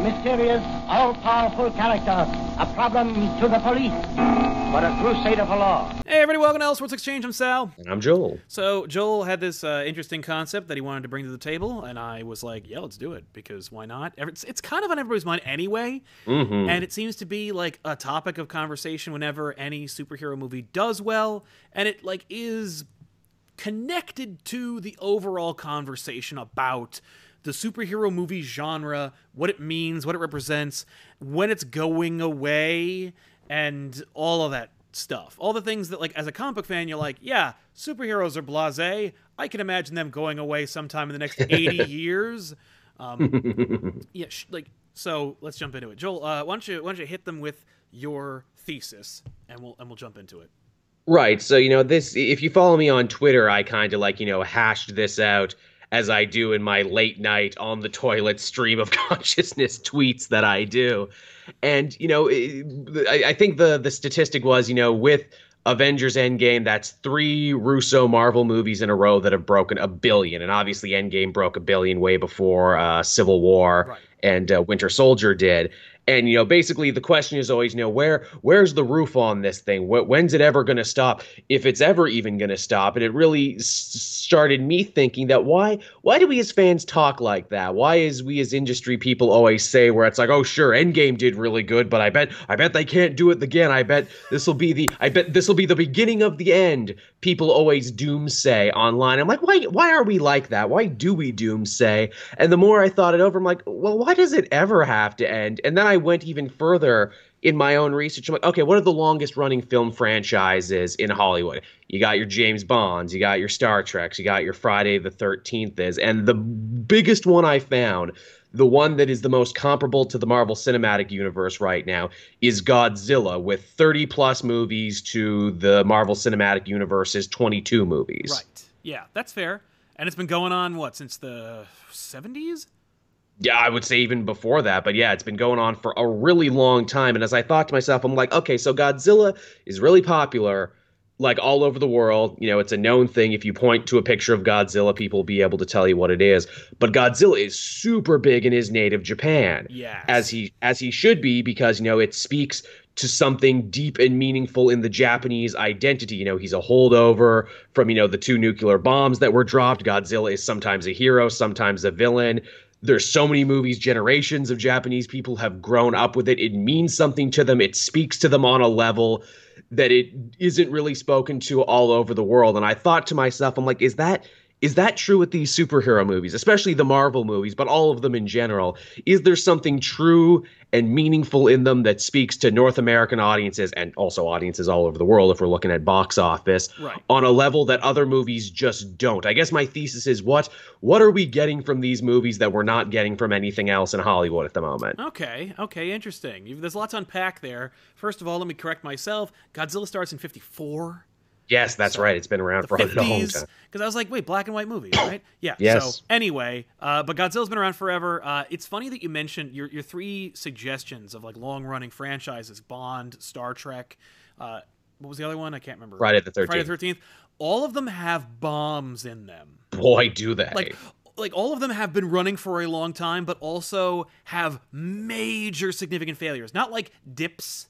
A mysterious, all-powerful character, a problem to the police, but a crusader for law. Hey, everybody, welcome to Elseworlds Exchange. I'm Sal. And I'm Joel. So Joel had this uh, interesting concept that he wanted to bring to the table, and I was like, "Yeah, let's do it because why not?" It's, it's kind of on everybody's mind anyway, and it seems to be like a topic of conversation whenever any superhero movie does well, and it like is connected to the overall conversation about the superhero movie genre, what it means, what it represents, when it's going away, and all of that stuff. All the things that, like, as a comic book fan, you're like, yeah, superheroes are blase. I can imagine them going away sometime in the next 80 years. Um, yeah, sh- like, so let's jump into it. Joel, uh, why don't you why don't you hit them with your thesis, and we'll and we'll jump into it. Right. So, you know, this, if you follow me on Twitter, I kind of like, you know, hashed this out as I do in my late night on the toilet stream of consciousness tweets that I do. And, you know, I, I think the, the statistic was, you know, with Avengers Endgame, that's three Russo Marvel movies in a row that have broken a billion. And obviously, Endgame broke a billion way before uh, Civil War Right. and uh, Winter Soldier did. And you know, basically, the question is always, you know, where where's the roof on this thing? When's it ever going to stop? If it's ever even going to stop? And it really s- started me thinking that why why do we as fans talk like that? Why is we as industry people always say where it's like, oh sure, Endgame did really good, but I bet I bet they can't do it again. I bet this will be the I bet this will be the beginning of the end. People always doomsay online. I'm like, why why are we like that? Why do we doomsay? And the more I thought it over, I'm like, well, why does it ever have to end? And then I went even further in my own research. I'm like, okay, what are the longest running film franchises in Hollywood? You got your James Bonds, you got your Star Treks, you got your Friday the 13th is. And the biggest one I found, the one that is the most comparable to the Marvel Cinematic Universe right now, is Godzilla with 30 plus movies to the Marvel Cinematic Universe's 22 movies. Right. Yeah, that's fair. And it's been going on what since the 70s? Yeah, I would say even before that, but yeah, it's been going on for a really long time. And as I thought to myself, I'm like, okay, so Godzilla is really popular, like all over the world. You know, it's a known thing. If you point to a picture of Godzilla, people will be able to tell you what it is. But Godzilla is super big in his native Japan, Yes. as he as he should be, because you know it speaks to something deep and meaningful in the Japanese identity. You know, he's a holdover from you know the two nuclear bombs that were dropped. Godzilla is sometimes a hero, sometimes a villain there's so many movies generations of japanese people have grown up with it. It means something to them. It speaks to them on a level that it isn't really spoken to all over the world. And i thought to myself i'm like is that is that true with these superhero movies especially the marvel movies but all of them in general is there something true and meaningful in them that speaks to north american audiences and also audiences all over the world if we're looking at box office Right. on a level that other movies just don't. I guess my thesis is what what are we getting from these movies that we're not getting from anything else in Hollywood at the moment? Okay, okay, interesting. There's lots to unpack there. First of all, let me correct myself. Godzilla starts in 54. Yes, that's right. It's been around for a long 50s. time. Because I was like, wait, black and white movie, right? Yeah. Yes. So, anyway, uh, but Godzilla's been around forever. Uh, it's funny that you mentioned your, your three suggestions of like long running franchises Bond, Star Trek. Uh, what was the other one? I can't remember. Friday the 13th. Friday the 13th. All of them have bombs in them. Boy, do they. like like all of them have been running for a long time but also have major significant failures not like dips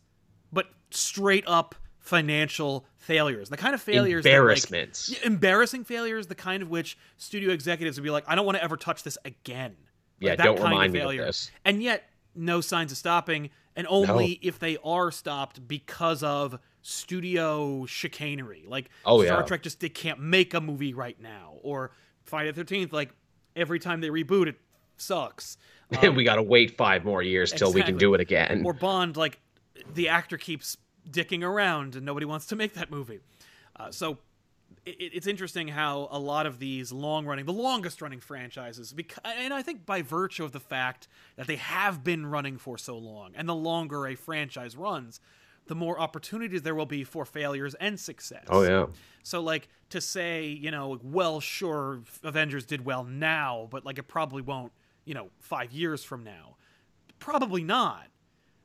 but straight up financial failures the kind of failures that, like- Embarrassments. Embarrassing failures the kind of which studio executives would be like i don't want to ever touch this again Like, Yeah, that don't kind remind of me of this. and yet no signs of stopping and only if they are stopped because of studio chicanery like Oh, star yeah. trek just they can't make a movie right now or friday the 13th like every time they reboot it sucks and we um, got to wait five more years till we can do it again. or bond like the actor keeps dicking around and nobody wants to make that movie uh, so it, it's interesting how a lot of these long running the longest running franchises because and i think by virtue of the fact that they have been running for so long and the longer a franchise runs the more opportunities there will be for failures and success. Oh yeah. So like to say, you know, well, sure, Avengers did well now, but like it probably won't, you know, five years from now. Probably not.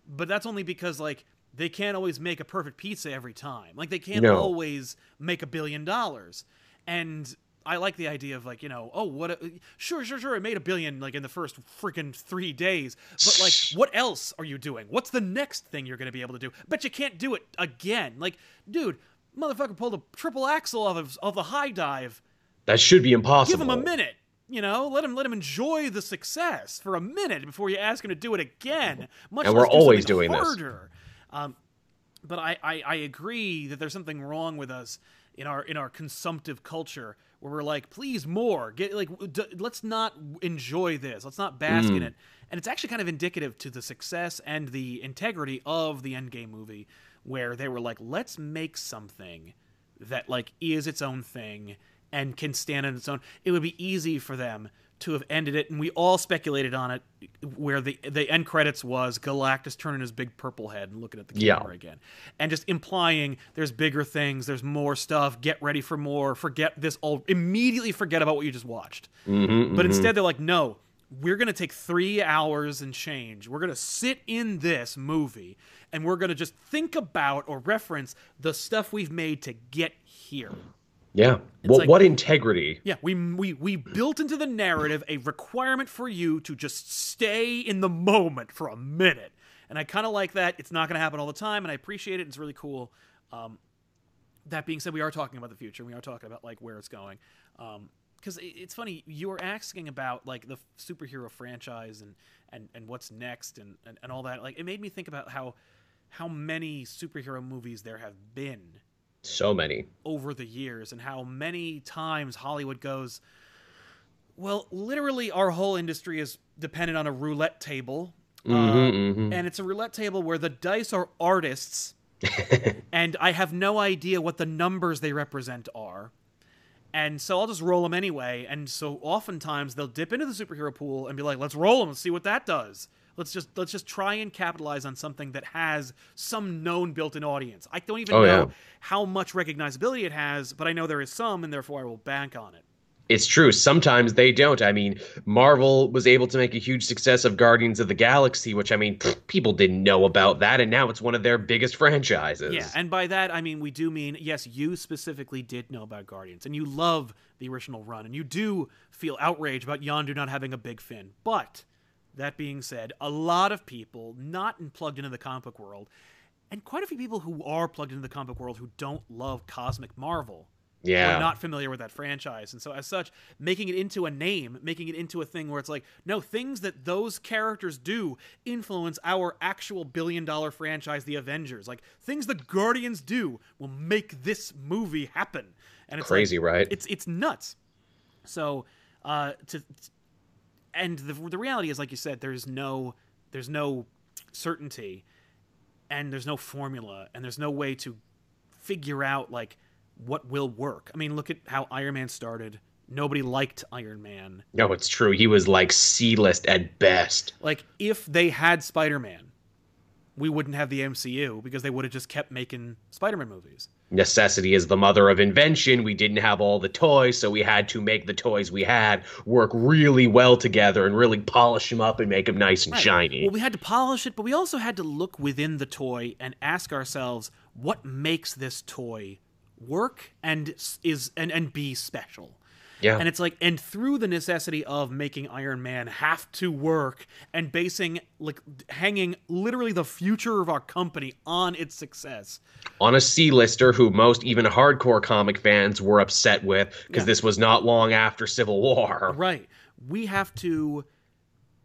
But that's only because like they can't always make a perfect pizza every time. Like they can't No. always make a billion dollars. And I like the idea of like, you know, oh, what? A, sure, sure, sure. It made a billion like in the first freaking three days. But like, what else are you doing? What's the next thing you're going to be able to do? Bet you can't do it again. Like, dude, motherfucker pulled a triple axel off of, of the high dive. That should be impossible. Give him a minute. You know, let him let him enjoy the success for a minute before you ask him to do it again. Much And we're do always doing this. Um, but I, I, I agree that there's something wrong with us in our in our consumptive culture where we're like, please more, get like, d- let's not enjoy this, let's not bask Mm. in it, and it's actually kind of indicative to the success and the integrity of the Endgame movie, where they were like, let's make something that like is its own thing and can stand on its own. It would be easy for them to have ended it, and we all speculated on it, where the the end credits was Galactus turning his big purple head and looking at the Yeah. camera again, and just implying there's bigger things, there's more stuff. Get ready for more. Forget this all. Immediately forget about what you just watched. Mhm, But mhm. instead, they're like, no, we're going to take three hours and change. We're going to sit in this movie and we're going to just think about or reference the stuff we've made to get here. Yeah. What like- what integrity? Yeah, we, we, we built into the narrative a requirement for you to just stay in the moment for a minute. And I kind of like that. It's not going to happen all the time, and I appreciate it. It's really cool. Um, that being said, we are talking about the future. We are talking about like where it's going. Because it's funny, you were asking about like the superhero franchise and and, and what's next and, and, and all that. Like it made me think about how how many superhero movies there have been So many. over the years and how many times Hollywood goes, well, literally, our whole industry is dependent on a roulette table. Uh, Mhm, mhm. and it's a roulette table where the dice are artists, and I have no idea what the numbers they represent are. And so I'll just roll them anyway. And so oftentimes they'll dip into the superhero pool and be like, "Let's roll them and see what that does. Let's just let's just try and capitalize on something that has some known built-in audience. I don't even Oh, know yeah. how much recognizability it has, but I know there is some, and therefore I will bank on it. It's true. Sometimes they don't. I mean, Marvel was able to make a huge success of Guardians of the Galaxy, which I mean, pfft, people didn't know about that, and now it's one of their biggest franchises. Yeah, and by that I mean we do mean yes, you specifically did know about Guardians, and you love the original run, and you do feel outraged about Yondu not having a big fin. But that being said, a lot of people not in- plugged into the comic book world, and quite a few people who are plugged into the comic book world who don't love cosmic Marvel. yeah. are not familiar with that franchise. And so, as such, making it into a name, making it into a thing where it's like, no, things that those characters do influence our actual billion dollar franchise, The Avengers. Like, things the Guardians do will make this movie happen. And it's Crazy, like, right? It's, it's nuts. So, uh, to, and the, the reality is, like you said, there's no, there's no certainty and there's no formula and there's no way to figure out like what will work. I mean, look at how Iron Man started. Nobody liked Iron Man. no, it's true. He was like C list at best. Like if they had Spider-Man, we wouldn't have the MCU because they would have just kept making Spider-Man movies. Necessity is the mother of invention. We didn't have all the toys, so we had to make the toys we had work really well together and really polish them up and make them nice and Right. shiny. Well, we had to polish it, but we also had to look within the toy and ask ourselves what makes this toy work and is and and be special. Yeah. And it's like, and through the necessity of making Iron Man have to work and basing, like, hanging literally the future of our company on its success. on a C-lister who most even hardcore comic fans were upset with because Yeah. this was not long after Civil War. Right. We have to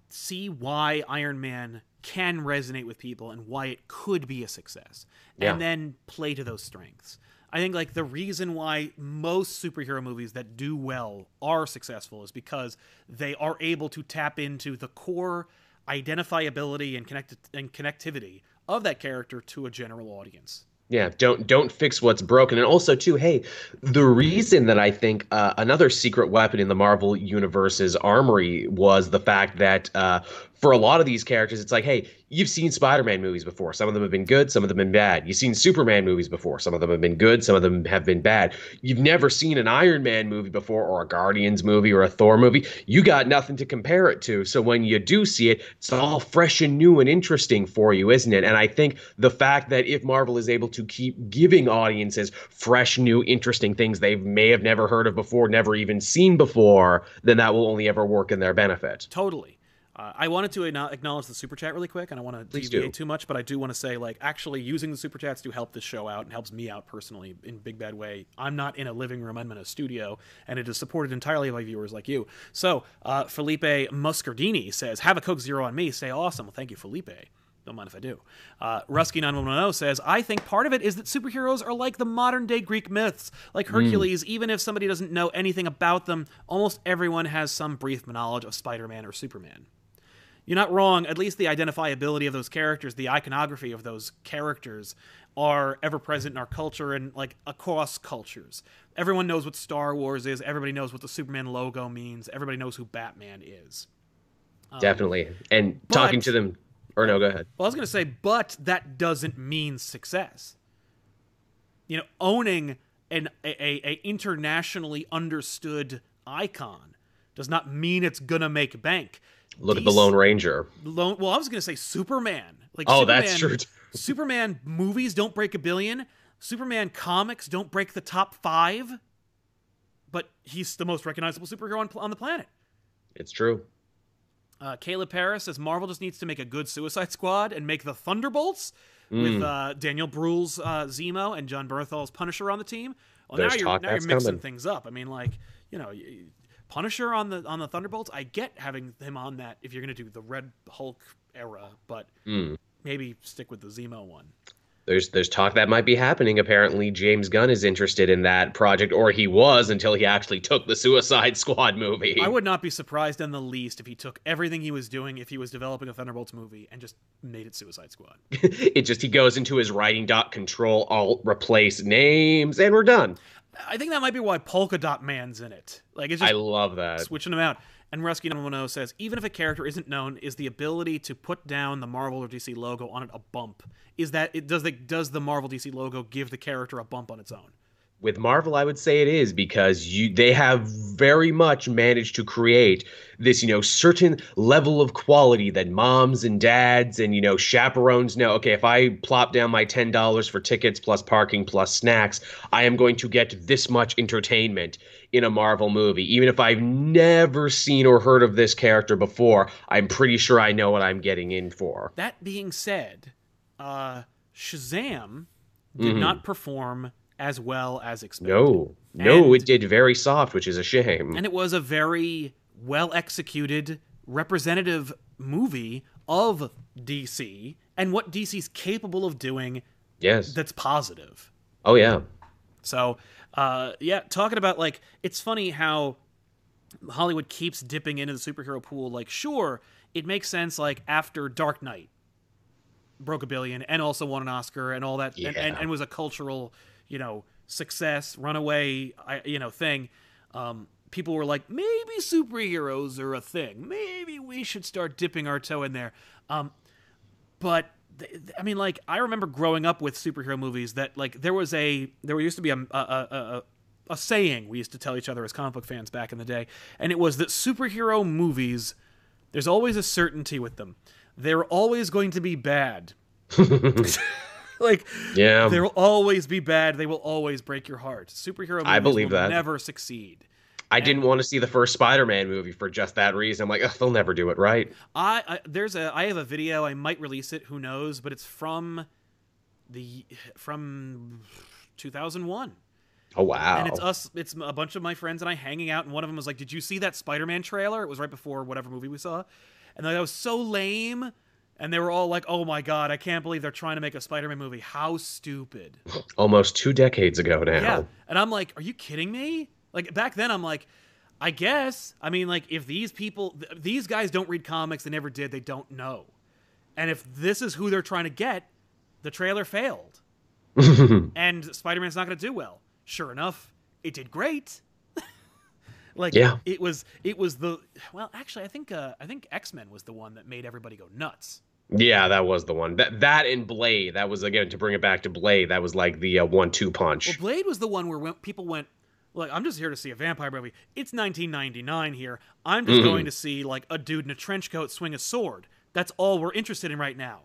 see why Iron Man can resonate with people and why it could be a success, Yeah. and then play to those strengths. I think like the reason why most superhero movies that do well are successful is because they are able to tap into the core identifiability and connect and connectivity of that character to a general audience. Yeah, don't don't fix what's broken. And also too, hey, the reason that I think uh, another secret weapon in the Marvel universe's armory was the fact that uh, for a lot of these characters, it's like, hey, you've seen Spider-Man movies before. Some of them have been good, some of them have been bad. You've seen Superman movies before. Some of them have been good, some of them have been bad. You've never seen an Iron Man movie before, or a Guardians movie, or a Thor movie. You got nothing to compare it to. So when you do see it, it's all fresh and new and interesting for you, isn't it? And I think the fact that if Marvel is able to keep giving audiences fresh, new, interesting things they may have never heard of before, never even seen before, then that will only ever work in their benefit. Totally. Uh, I wanted to acknowledge the super chat really quick. And I don't want to Please deviate do. too much, but I do want to say, like, actually using the super chats to help this show out and helps me out personally in big bad way. I'm not in a living room; I'm in a studio, and it is supported entirely by viewers like you. So, uh, Felipe Muscardini says, "Have a Coke Zero on me. Stay awesome." Well, thank you, Felipe. Don't mind if I do. Uh, Rusky9110 says, I think part of it is that superheroes are like the modern day Greek myths. Like Hercules, even if somebody doesn't know anything about them, almost everyone has some brief knowledge of Spider Man or Superman. You're not wrong. At least the identifiability of those characters, the iconography of those characters, are ever present in our culture and like across cultures. Everyone knows what Star Wars is. Everybody knows what the Superman logo means. Everybody knows who Batman is. Um, Definitely. And but- talking to them, or no, go ahead. Well, I was going to say, but that doesn't mean success. You know, owning an a, a, a internationally understood icon does not mean it's going to make bank. Look at the Lone Ranger. Lone, well, I was going to say Superman. Like Oh, Superman, that's true. Superman movies don't break a billion. Superman comics don't break the top five. But he's the most recognizable superhero on, on the planet. It's true. Uh, Caleb Paris says Marvel just needs to make a good Suicide Squad and make the Thunderbolts Mm. with uh, Daniel Bruhl's uh, Zemo and Jon Bernthal's Punisher on the team. Well, There's now you're talk now you're mixing coming. things up. I mean, like you know, Punisher on the on the Thunderbolts. I get having him on that if you're going to do the Red Hulk era, but Mm. maybe stick with the Zemo one. There's there's talk that might be happening. Apparently, James Gunn is interested in that project, or he was until he actually took the Suicide Squad movie. I would not be surprised in the least if he took everything he was doing if he was developing a Thunderbolts movie and just made it Suicide Squad. it just he goes into his writing dot control alt replace names, and we're done. I think that might be why Polka Dot Man's in it. Like it's just I love that. switching them out. And Rescue 910 says, even if a character isn't known, is the ability to put down the Marvel or DC logo on it a bump? Is that it? Does the does the Marvel DC logo give the character a bump on its own? With Marvel, I would say it is because you they have very much managed to create this, you know, certain level of quality that moms and dads and you know chaperones know. Okay, if I plop down my ten dollars for tickets plus parking plus snacks, I am going to get this much entertainment in a Marvel movie. Even if I've never seen or heard of this character before, I'm pretty sure I know what I'm getting in for. That being said, uh, Shazam did Mhm. not perform as well as expected. No, no, And- it did very soft, which is a shame. and it was a very well executed representative movie of DC and what DC's capable of doing yes. that's positive. Oh yeah. So, uh, yeah, talking about like it's funny how Hollywood keeps dipping into the superhero pool. Like, sure, it makes sense. Like after Dark Knight broke a billion and also won an Oscar and all that, and, and, and was a cultural, you know, success, runaway, you know, thing. Um, people were like, maybe superheroes are a thing. Maybe we should start dipping our toe in there. Um, but I mean, like I remember growing up with superhero movies that like there was a there used to be a, a, a a saying we used to tell each other as comic book fans back in the day, and it was that superhero movies there's always a certainty with them. They're always going to be bad. like Yeah. they will always be bad. They will always break your heart. Superhero movies I believe will that. never succeed. I didn't want to see the first Spider-Man movie for just that reason. I'm like, they'll never do it right. I, I there's a I have a video. I might release it. Who knows? But it's from the from 2001, Oh wow. and it's us. It's a bunch of my friends and I hanging out. And one of them was like, "Did you see that Spider-Man trailer? It was right before whatever movie we saw." And like, that was so lame. And they were all like, "Oh my god, I can't believe they're trying to make a Spider-Man movie. How stupid!" Almost two decades ago now. Yeah. And I'm like, are you kidding me? Like back then, I'm like, I guess. I mean, like if these people, th- these guys don't read comics, they never did, they don't know. And if this is who they're trying to get, the trailer failed, and Spider-Man's not going to do well. Sure enough, it did great. Like Yeah. it was it was the well actually I think uh, I think X Men was the one that made everybody go nuts. Yeah, that was the one. That that and Blade. That was again to bring it back to Blade. That was like the uh, one-two punch. Well, Blade was the one where when people went, like I'm just here to see a vampire movie. It's 1999 here. I'm just Mhm. going to see like a dude in a trench coat swing a sword. That's all we're interested in right now.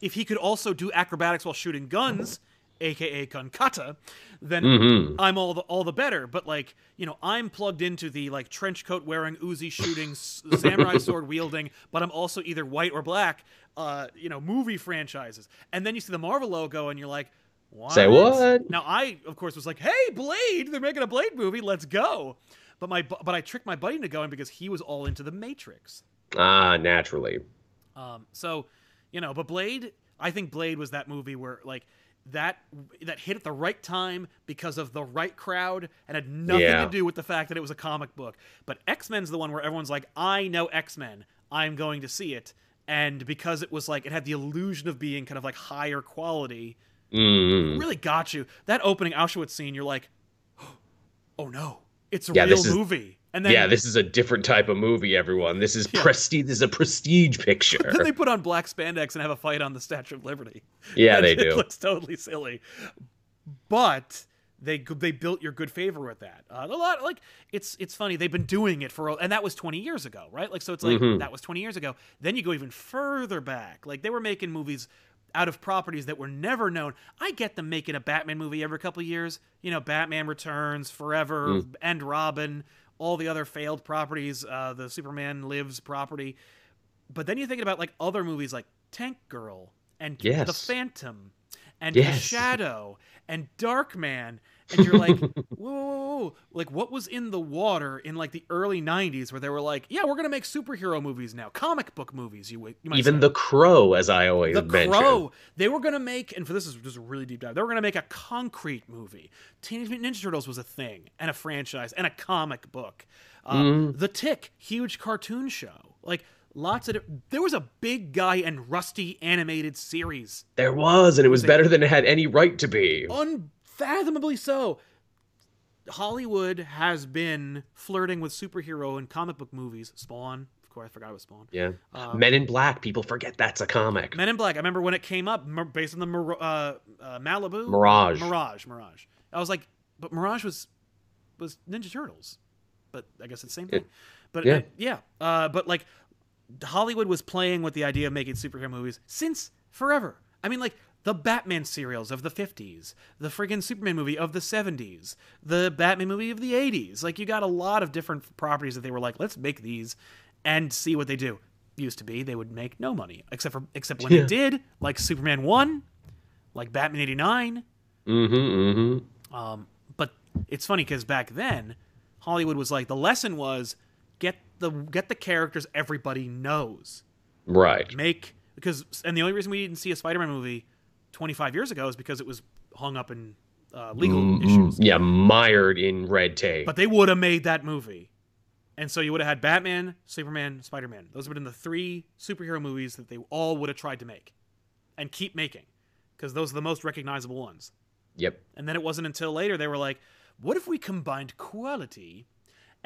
If he could also do acrobatics while shooting guns, aka gun kata, then Mhm. I'm all the all the better. But like, you know, I'm plugged into the like trench coat wearing, Uzi shooting, samurai sword wielding, but I'm also either white or black. Uh, you know, movie franchises, and then you see the Marvel logo, and you're like, what? Say what? Now I, of course, was like, "Hey, Blade! They're making a Blade movie. Let's go!" But my, but I tricked my buddy into going because he was all into the Matrix. Ah, naturally. Um, so, you know, but Blade, I think Blade was that movie where like that that hit at the right time because of the right crowd and had nothing Yeah. to do with the fact that it was a comic book. But X Men's the one where everyone's like, I know X Men, I'm going to see it, and because it was like it had the illusion of being kind of like higher quality, Mm. really got you. That opening Auschwitz scene, you're like, oh no, it's a Yeah, real this is- movie. And then yeah, this is a different type of movie. Everyone, this is Yeah. prestige. This is a prestige picture. then they put on black spandex and have a fight on the Statue of Liberty. yeah, And they It do. looks totally silly, but they they built your good favor with that. Uh, a lot like it's it's funny they've been doing it for and that was 20 years ago, right? Like so it's like Mhm. that was 20 years ago. Then you go even further back, like they were making movies out of properties that were never known. I get them making a Batman movie every couple of years. You know, Batman Returns, Forever, Mm. and Robin, all the other failed properties, uh, the Superman Lives property. But then you're thinking about like other movies like Tank Girl and The Phantom and Yes. The Shadow and Darkman. And you're like, whoa, whoa, whoa. Like, what was in the water in like the early 90s where they were like, yeah, we're to make superhero movies now, comic book movies, you, you might Even say. the Crow, as I always The mention. Crow. They were to make, and for this is just a really deep dive, they were to make a concrete movie. Teenage Mutant Ninja Turtles was a thing, and a franchise, and a comic book. Uh, Mm. The Tick, huge cartoon show. Like, lots of. There was a big guy and rusty animated series. There was, and it was better than it had any right to be. Unfathomably so. Hollywood has been flirting with superhero and comic book movies. Spawn, of course, I forgot it was Spawn. Yeah. Um, Men in Black. People forget that's a comic. Men in Black. I remember when it came up, based on the uh, uh, Malibu Mirage. Mirage, Mirage. I was like, but Mirage was was Ninja Turtles, but I guess it's the same thing. It- but yeah. uh, yeah, uh, but like Hollywood was playing with the idea of making superhero movies since forever. I mean, like the Batman serials of the 50s, the friggin' Superman movie of the 70s, the Batman movie of the 80s. Like, you got a lot of different properties that they were like, let's make these and see what they do. Used to be they would make no money, except for except when Yeah. they did, like Superman 1, like Batman 89. Mm-hmm. Mm-hmm. Um, but it's funny because back then, Hollywood was like, the lesson was get the get the characters everybody knows Right. make because and the only reason we didn't see a Spider-Man movie 25 years ago is because it was hung up in uh, legal Mm, issues. Yeah, mired in red tape. But they would have made that movie, and so you would have had Batman, Superman, Spider-Man. Those would have been the three superhero movies that they all would have tried to make, and keep making, because those are the most recognizable ones. yep. And then it wasn't until later they were like, what if we combined quality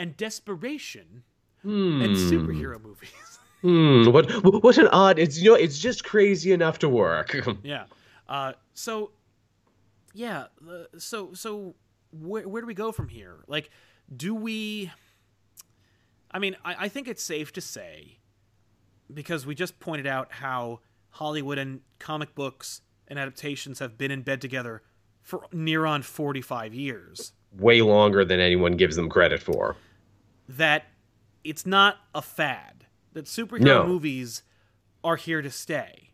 and desperation Hmm. and superhero movies? Hmm. What? What an odd. It's you know. It's just crazy enough to work. yeah. Uh, so, yeah. Uh, so, so where where do we go from here? Like, do we? I mean, I, I think it's safe to say because we just pointed out how Hollywood and comic books and adaptations have been in bed together for near on forty five years. Way longer than anyone gives them credit for. That it's not a fad. That superhero No. movies are here to stay.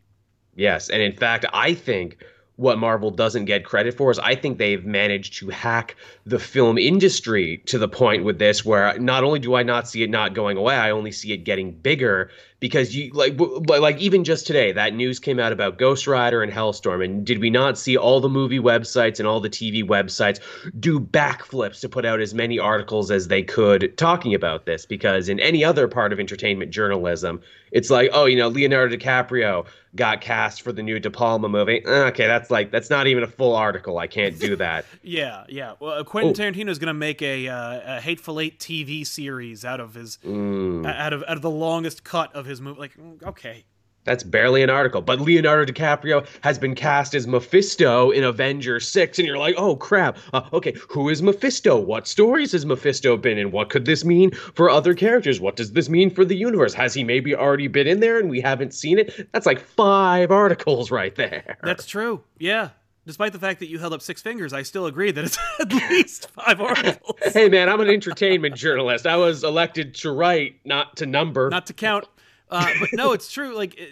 Yes, and in fact, I think what Marvel doesn't get credit for is I think they've managed to hack the film industry to the point with this where not only do I not see it not going away, I only see it getting bigger because you like like even just today that news came out about Ghost Rider and Hellstorm and did we not see all the movie websites and all the TV websites do backflips to put out as many articles as they could talking about this? Because in any other part of entertainment journalism it's like oh you know Leonardo DiCaprio got cast for the new De Palma movie. Eh, okay that's like that's not even a full article. I can't do that. Yeah yeah. Well uh, Quentin oh. Tarantino is going to make a, uh, a Hateful Eight TV series out of his mm. out of out of the longest cut of his movie. Like, mm, okay. That's barely an article. But Leonardo DiCaprio has been cast as Mephisto in Avengers 6. And you're like, oh, crap. Uh, okay, who is Mephisto? What stories has Mephisto been in? What could this mean for other characters? What does this mean for the universe? Has he maybe already been in there and we haven't seen it? That's like five articles right there. That's true. Yeah despite the fact that you held up six fingers, I still agree that it's at least five articles. hey, man, I'm an entertainment journalist. I was elected to write, not to number, not to count. Uh, but no, it's true. Like it,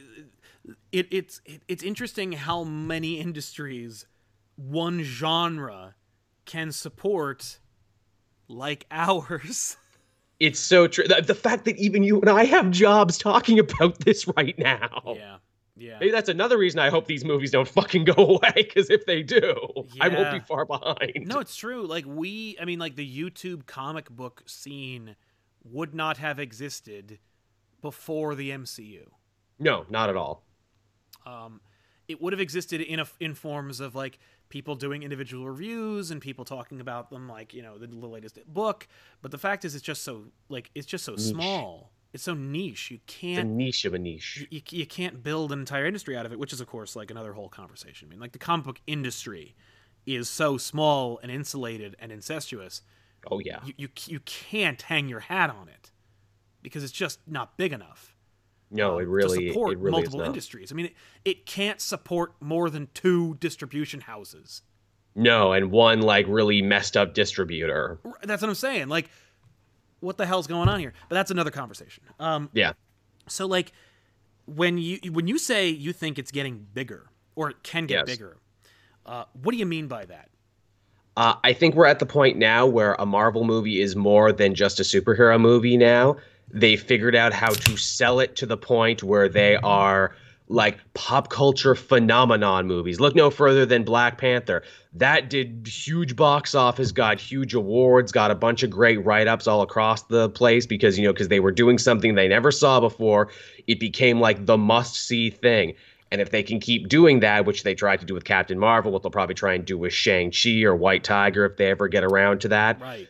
it it's it, it's interesting how many industries one genre can support, like ours. It's so true. The, the fact that even you and I have jobs talking about this right now. Yeah. Yeah. Maybe that's another reason I hope these movies don't fucking go away. Because if they do, yeah. I won't be far behind. No, it's true. Like we, I mean, like the YouTube comic book scene would not have existed before the MCU. No, not at all. Um, it would have existed in a, in forms of like people doing individual reviews and people talking about them, like you know the, the latest book. But the fact is, it's just so like it's just so Niche. small it's so niche. You can't niche of a niche. You, you can't build an entire industry out of it, which is of course like another whole conversation. I mean, like the comic book industry is so small and insulated and incestuous. Oh yeah. You you, you can't hang your hat on it because it's just not big enough. No, it really to support it really multiple industries. I mean, it, it can't support more than two distribution houses. No, and one like really messed up distributor. That's what I'm saying. Like what the hell's going on here? But that's another conversation. Um, yeah. So like when you when you say you think it's getting bigger or it can get yes. bigger, uh, what do you mean by that? Uh, I think we're at the point now where a Marvel movie is more than just a superhero movie. Now they figured out how to sell it to the point where they are like pop culture phenomenon movies. Look no further than Black Panther. That did huge box office, got huge awards, got a bunch of great write ups all across the place because, you know, because they were doing something they never saw before. It became like the must see thing. And if they can keep doing that, which they tried to do with Captain Marvel, what they'll probably try and do with Shang-Chi or White Tiger if they ever get around to that. Right.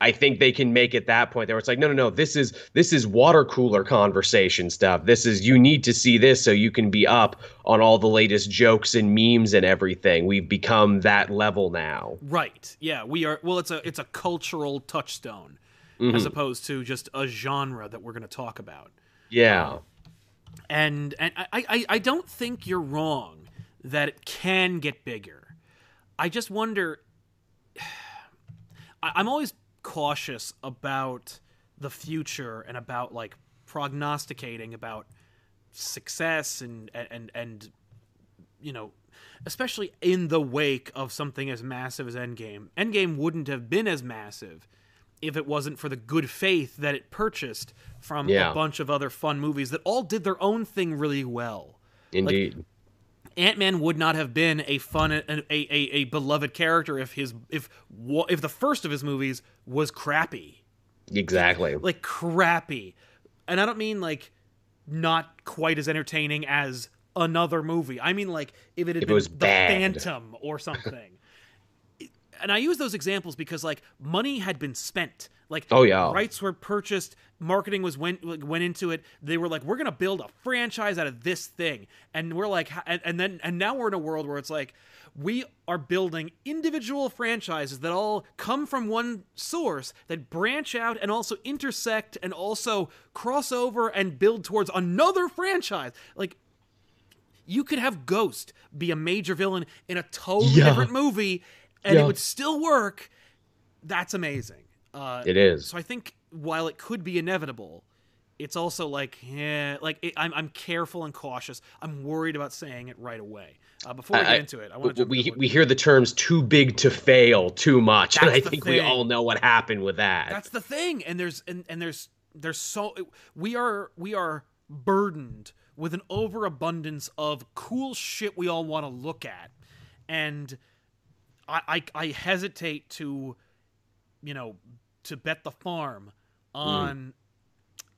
I think they can make it that point there. It's like, no, no, no. This is this is water cooler conversation stuff. This is you need to see this so you can be up on all the latest jokes and memes and everything. We've become that level now. Right. Yeah. We are. Well, it's a it's a cultural touchstone mm-hmm. as opposed to just a genre that we're going to talk about. Yeah. Um, and and I, I I don't think you're wrong that it can get bigger. I just wonder. I'm always cautious about the future and about like prognosticating about success and and and you know especially in the wake of something as massive as Endgame. Endgame wouldn't have been as massive if it wasn't for the good faith that it purchased from yeah. a bunch of other fun movies that all did their own thing really well. Indeed. Like, Ant Man would not have been a fun, a, a, a, beloved character if his if if the first of his movies was crappy. Exactly. Like crappy, and I don't mean like not quite as entertaining as another movie. I mean like if it had if been it was the bad. Phantom or something. And I use those examples because like money had been spent. Like oh yeah, rights were purchased, marketing was went went into it. They were like, we're gonna build a franchise out of this thing, and we're like, and, and then and now we're in a world where it's like we are building individual franchises that all come from one source that branch out and also intersect and also cross over and build towards another franchise. Like you could have Ghost be a major villain in a totally yeah. different movie and yeah. it would still work. That's amazing. Uh, it is. So I think while it could be inevitable, it's also like, yeah, like it, I'm, I'm careful and cautious. I'm worried about saying it right away. Uh, before we get into it, I want to. We we hear the terms "too big to fail" too much, That's and I think thing. we all know what happened with that. That's the thing, and there's and, and there's there's so we are we are burdened with an overabundance of cool shit we all want to look at, and I, I I hesitate to, you know, to bet the farm on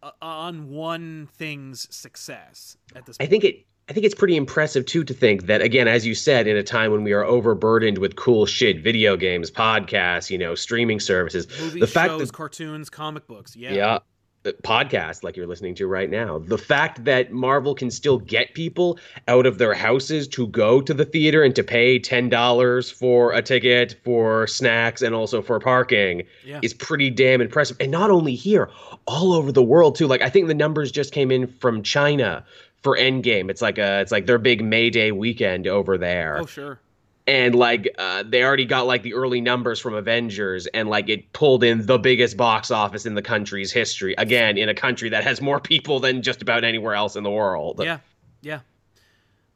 uh, on one thing's success at this. I think it. I think it's pretty impressive too to think that again, as you said, in a time when we are overburdened with cool shit, video games, podcasts, you know, streaming services, movies, the fact shows, that cartoons, comic books. Yeah. yeah, podcast like you're listening to right now, the fact that Marvel can still get people out of their houses to go to the theater and to pay ten dollars for a ticket, for snacks, and also for parking Yeah. is pretty damn impressive. And not only here, all over the world too. Like I think the numbers just came in from China for Endgame. It's like a it's like their big May Day weekend over there. Oh sure. And like uh, they already got like the early numbers from Avengers and like it pulled in the biggest box office in the country's history. Again, in a country that has more people than just about anywhere else in the world. Yeah, yeah.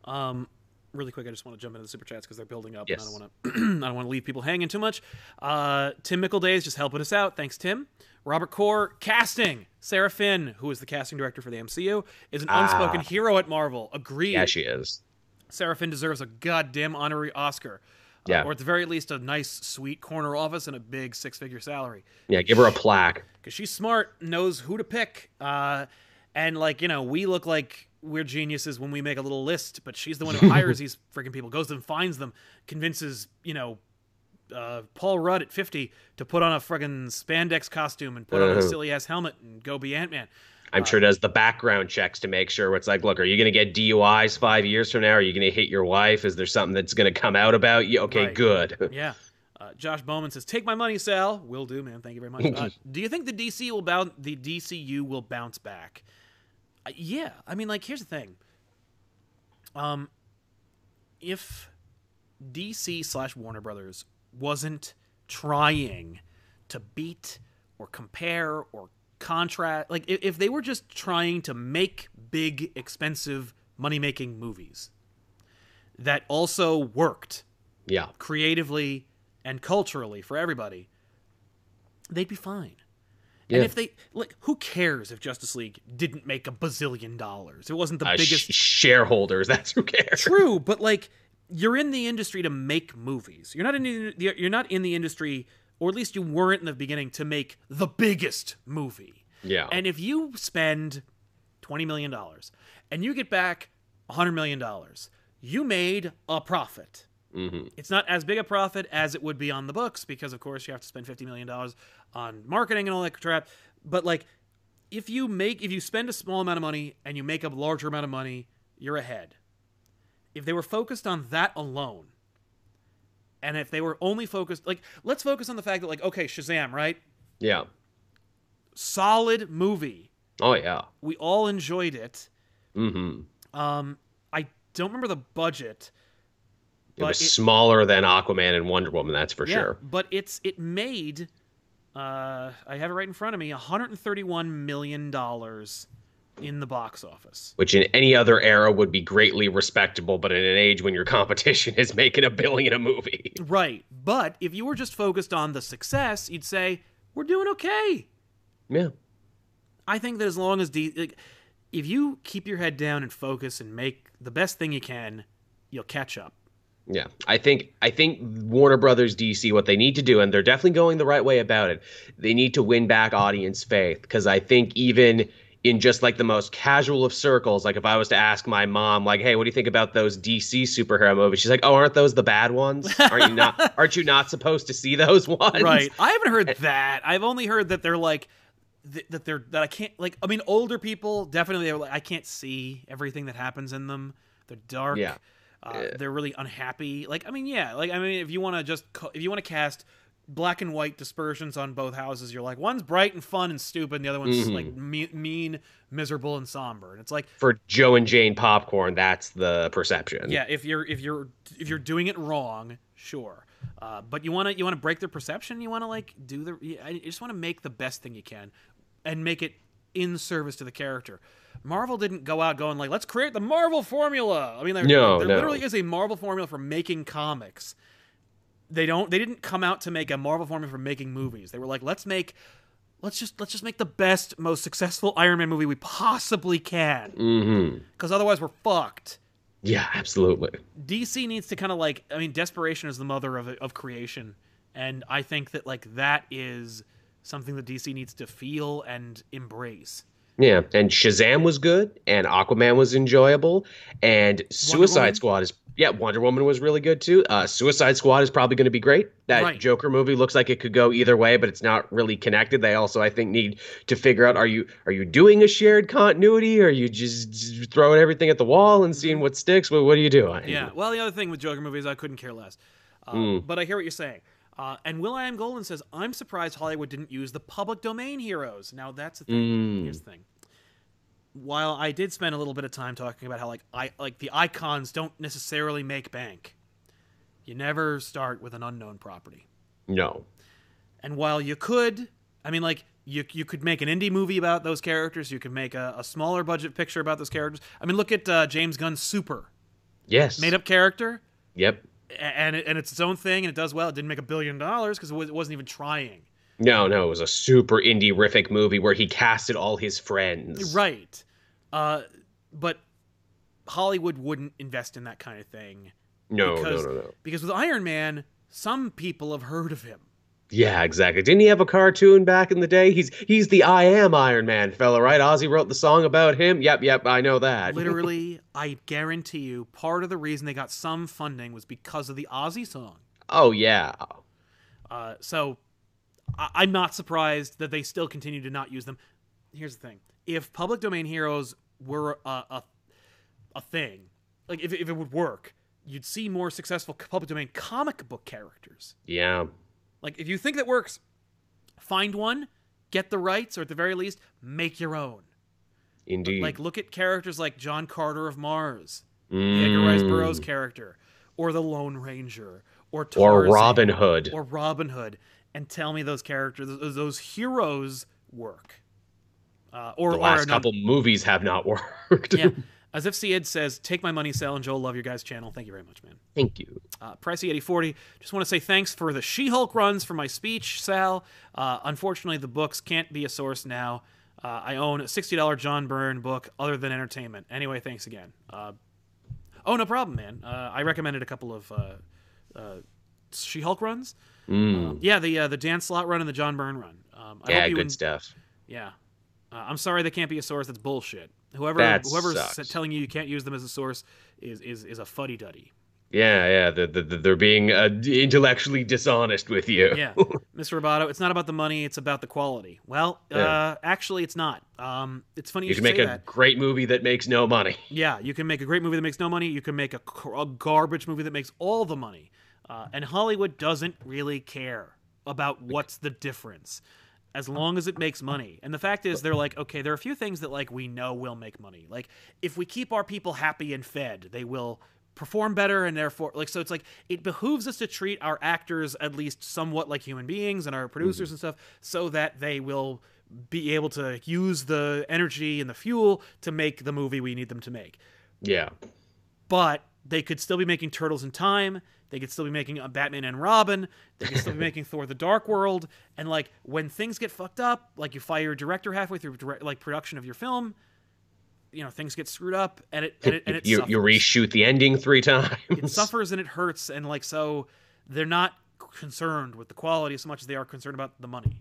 Um, really quick, I just want to jump into the super chats because they're building up, Yes. and I don't want to. I don't want to leave people hanging too much. Uh, Tim Mickleday is just helping us out. Thanks, Tim. Robert Core casting Sarah Finn, who is the casting director for the MCU, is an unspoken Ah. hero at Marvel. Agreed. Yeah, she is. Sarah Finn deserves a goddamn honorary Oscar. Uh, or at the very least, a nice, sweet corner office and a big six-figure salary Yeah, give her a plaque. because she's smart, knows who to pick, uh, and like you know, we look like we're geniuses when we make a little list, but she's the one who hires these freaking people, goes and finds them, convinces you know. Uh, Paul Rudd at 50 to put on a friggin' spandex costume and put on a Uh-huh. silly ass helmet and go be Ant Man. I'm sure does the background checks to make sure it's like, look, are you going to get DUIs five years from now? Are you going to hit your wife? Is there something that's going to come out about you? Okay, Right. good. Yeah. Uh, Josh Bowman says, "Take my money, Sal." Will do, man. Thank you very much. Uh, do you think the DC will bounce? The DCU will bounce back? Uh, yeah. I mean, like, here's the thing. Um, if DC slash Warner Brothers wasn't trying to beat or compare or contrast, like, if, if they were just trying to make big, expensive, money making movies that also worked yeah. creatively and culturally for everybody, they'd be fine. Yeah. And if they like, who cares if Justice League didn't make a bazillion dollars? It wasn't the Uh, biggest. sh- shareholders, that's who cares. True, but like, you're in the industry to make movies. You're not in the, you're not in the industry, or at least you weren't in the beginning to make the biggest movie. Yeah. And if you spend twenty million dollars and you get back hundred million dollars, you made a profit. hmm It's not as big a profit as it would be on the books because, of course, you have to spend fifty million dollars on marketing and all that crap. But like, if you make if you spend a small amount of money and you make a larger amount of money, you're ahead. If they were focused on that alone, and if they were only focused, like, let's focus on the fact that, like, okay, Shazam, right? Yeah. Solid movie. Oh, yeah. We all enjoyed it. Mm-hmm. Um, I don't remember the budget. It was it- smaller than Aquaman and Wonder Woman, that's for Yeah, sure. But it's it made uh I have it right in front of me, 131 million dollars in the box office. Which in any other era would be greatly respectable, but in an age when your competition is making a billion a movie. Right. But if you were just focused on the success, you'd say we're doing okay. Yeah. I think that as long as D like, if you keep your head down and focus and make the best thing you can, you'll catch up. Yeah, I think I think Warner Brothers DC what they need to do, and they're definitely going the right way about it. They need to win back audience faith because I think even in just like the most casual of circles, like if I was to ask my mom, like, "Hey, what do you think about those DC superhero movies?" She's like, "Oh, aren't those the bad ones? Aren't you not? aren't you not supposed to see those ones?" Right. I haven't heard that. I've only heard that they're like that they're that I can't like I mean older people definitely they're like I can't see everything that happens in them. They're dark. Yeah. Uh, they're really unhappy. Like I mean yeah, like I mean if you want to just if you want to cast black and white dispersions on both houses, you're like one's bright and fun and stupid and the other one's Mhm. like me- mean, miserable and somber. And it's like For Joe and Jane popcorn, that's the perception. yeah, if you're if you're if you're doing it wrong, sure. Uh, but you want to you want to break their perception. You want to like do the. you- I just want to make the best thing you can, and make it in service to the character. Marvel didn't go out going like let's create the Marvel formula. I mean, there, No, there no. literally is a Marvel formula for making comics. They don't. They didn't come out to make a Marvel formula for making movies. They were like, let's make let's just let's just make the best, most successful Iron Man movie we possibly can. Mm-hmm. Because otherwise, we're fucked. Yeah, absolutely. DC needs to kind of like, I mean, desperation is the mother of of creation, and I think that like that is something that DC needs to feel and embrace. Yeah, and Shazam was good, and Aquaman was enjoyable, and Suicide Squad is yeah, Wonder Woman was really good too. Uh, Suicide Squad is probably going to be great. That Right. Joker movie looks like it could go either way, but it's not really connected. They also, I think, need to figure out are you are you doing a shared continuity, or are you just throwing everything at the wall and seeing what sticks? What, what are you doing? Yeah. Well, the other thing with Joker movies, I couldn't care less. Uh, But I hear what you're saying. Uh, and Will I Am Golden says, I'm surprised Hollywood didn't use the public domain heroes. Now, that's the thing. Mm. Here's the thing. While I did spend a little bit of time talking about how like I like the icons don't necessarily make bank. You never start with an unknown property. No. And while you could, I mean, like you you could make an indie movie about those characters. You could make a, a smaller budget picture about those characters. I mean, look at uh, James Gunn's Super, Yes. made up character, Yep. and it, and it's its own thing, and it does well. It didn't make a billion dollars because it, was, it wasn't even trying. No, no, it was a super indie rific movie where he casted all his friends. Right. Uh, but Hollywood wouldn't invest in that kind of thing No, because no, no, no. because with Iron Man, some people have heard of him. Yeah, exactly. Didn't he have a cartoon back in the day? He's he's the I am Iron Man fella, right? Ozzy wrote the song about him. Yep, yep, I know that. Literally, I guarantee you, part of the reason they got some funding was because of the Ozzy song. oh yeah. Uh, so I- I'm not surprised that they still continue to not use them. Here's the thing: if public domain heroes were a a, a thing, like if, if it would work, you'd see more successful public domain comic book characters. Yeah. Like if you think that works, find one, get the rights, or at the very least, make your own. Indeed. Like look at characters like John Carter of Mars, Mm. Edgar Rice Burroughs' character, or the Lone Ranger, or or Robin Hood. or Robin Hood, and tell me those characters, those, heroes work. Uh, or the last no- couple movies have not worked. yeah. As if Sid says, "Take my money, Sal and Joel. Love your guys' channel. Thank you very much, man." Thank you. Uh, Pricey eighty forty. Just want to say thanks for the She-Hulk runs for my speech, Sal. Uh, unfortunately, the books can't be a source now. Uh, I own a sixty dollar John Byrne book, other than entertainment. Anyway, thanks again. Uh, oh, no problem, man. Uh, I recommended a couple of uh, uh, She-Hulk runs. Um, yeah, the uh, the Dan Slott run and the John Byrne run. Um, I yeah, good en- stuff. yeah. Uh, I'm sorry they can't be a source. That's bullshit. Whoever That whoever's sucks. telling you you can't use them as a source is is, is a fuddy duddy. Yeah, yeah. The, the, the, they're being uh, intellectually dishonest with you. Yeah, Mr. Roboto, it's not about the money; it's about the quality. Well, uh, actually, it's not. Um, it's funny you, You should can make a that. great movie that makes no money. Yeah, you can make a great movie that makes no money. You can make a, a garbage movie that makes all the money. Uh, and Hollywood doesn't really care about what's the difference, as long as it makes money. And the fact is, they're like, okay, there are a few things that like we know will make money. Like if we keep our people happy and fed, they will perform better and therefore like so it's like it behooves us to treat our actors at least somewhat like human beings and our producers and stuff so that they will be able to use the energy and the fuel to make the movie we need them to make Yeah. but they could still be making Turtles in Time. They could still be making a Batman and Robin. They could still be making Thor: The Dark World. And like when things get fucked up, like you fire your director halfway through direct, like production of your film, you know things get screwed up, and it and it, and it you, you reshoot the ending three times. it suffers and it hurts, and like so, they're not concerned with the quality as much as they are concerned about the money.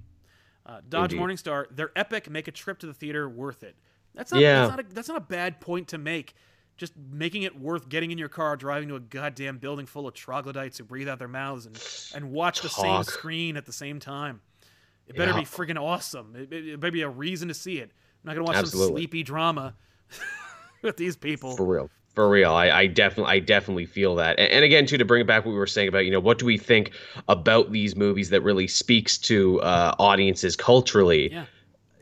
Uh, Dodge Indeed. Morningstar, they're epic. Make a trip to the theater worth it. That's not, Yeah. that's not a, that's not a bad point to make. Just making it worth getting in your car, driving to a goddamn building full of troglodytes who breathe out their mouths and, and watch the same screen at the same time. It better Yeah. be friggin' awesome. It, it, it better be a reason to see it. I'm not gonna watch some sleepy drama with these people. For real. For real. I, I definitely I definitely feel that. And, and again, too, to bring it back what we were saying about, you know, what do we think about these movies that really speaks to uh, audiences culturally? Yeah.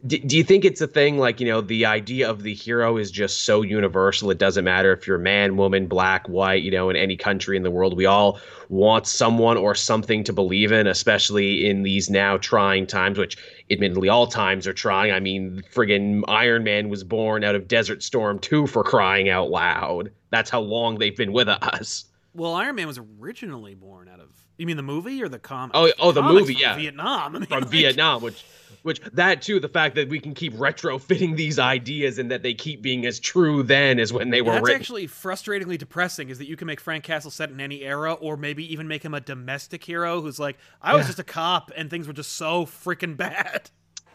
D- do you think it's a thing like, you know, the idea of the hero is just so universal? It doesn't matter if you're man, woman, black, white, you know, in any country in the world. We all want someone or something to believe in, especially in these now trying times, which admittedly all times are trying. I mean, friggin' Iron Man was born out of Desert Storm 2 for crying out loud. That's how long they've been with us. Well, Iron Man was originally born out of. You mean the movie or the comic? Oh, oh, the comics movie, from yeah. Vietnam. I mean, From like- Vietnam, which Which that too, the fact that we can keep retrofitting these ideas and that they keep being as true then as when they were That's written. actually frustratingly depressing. Is that you can make Frank Castle set in any era, or maybe even make him a domestic hero who's like, I was Yeah. just a cop and things were just so freaking bad.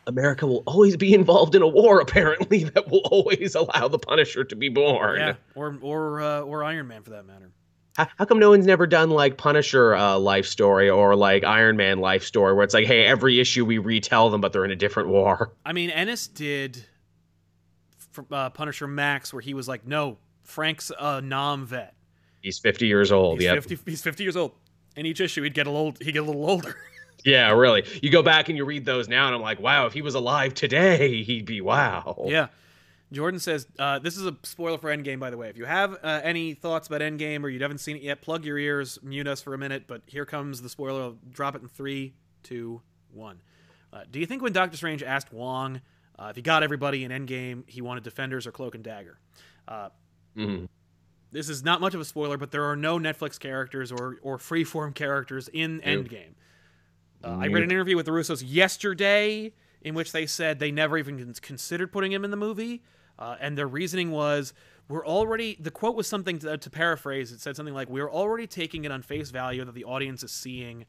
America will always be involved in a war, apparently, that will always allow the Punisher to be born. Yeah, or or uh, or Iron Man for that matter. How, how come no one's never done like Punisher uh, life story or like Iron Man life story where it's like, hey, every issue we retell them, but they're in a different war? I mean, Ennis did uh, Punisher Max, where he was like, "No, Frank's a Nam vet. He's 50 years old. He's Yeah. He's fifty years old. In each issue, he'd get a little. He'd get a little older. Yeah, really. You go back and you read those now, and I'm like, wow, if he was alive today, he'd be wow. yeah. Jordan says, uh, "This is a spoiler for Endgame, by the way. If you have uh, any thoughts about Endgame or you haven't seen it yet, plug your ears, mute us for a minute. But here comes the spoiler. I'll drop it in three, two, one. Uh, do you think when Doctor Strange asked Wong uh, if he got everybody in Endgame, he wanted Defenders or Cloak and Dagger? Uh, Mhm. this is not much of a spoiler, but there are no Netflix characters or or freeform characters in. Endgame. Uh, I read an interview with the Russos yesterday in which they said they never even considered putting him in the movie, uh, and their reasoning was we're already. The quote was something to, to paraphrase. It said something like, "We're already taking it on face value that the audience is seeing."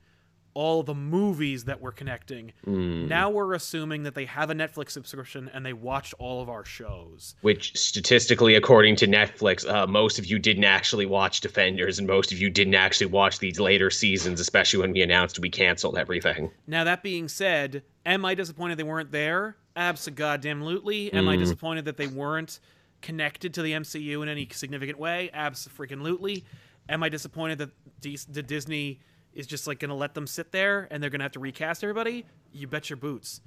All the movies that we're connecting. Mm. Now we're assuming that they have a Netflix subscription and they watched all of our shows. Which statistically, according to Netflix, uh, most of you didn't actually watch Defenders, and most of you didn't actually watch these later seasons, especially when we announced we canceled everything. Now that being said, am I disappointed they weren't there? Absolutely. Am I Mm. disappointed that they weren't connected to the MCU in any significant way? Absolutely. Am I disappointed that D- that Disney is just like going to let them sit there and they're going to have to recast everybody? You bet your boots.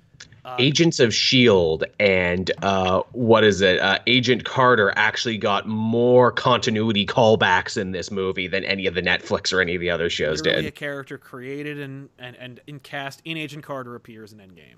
Uh, Agents of Shield and uh, what is it? Uh, Agent Carter actually got more continuity callbacks in this movie than any of the Netflix or any of the other shows did. a character created and, and, and in cast in Agent Carter appears in Endgame.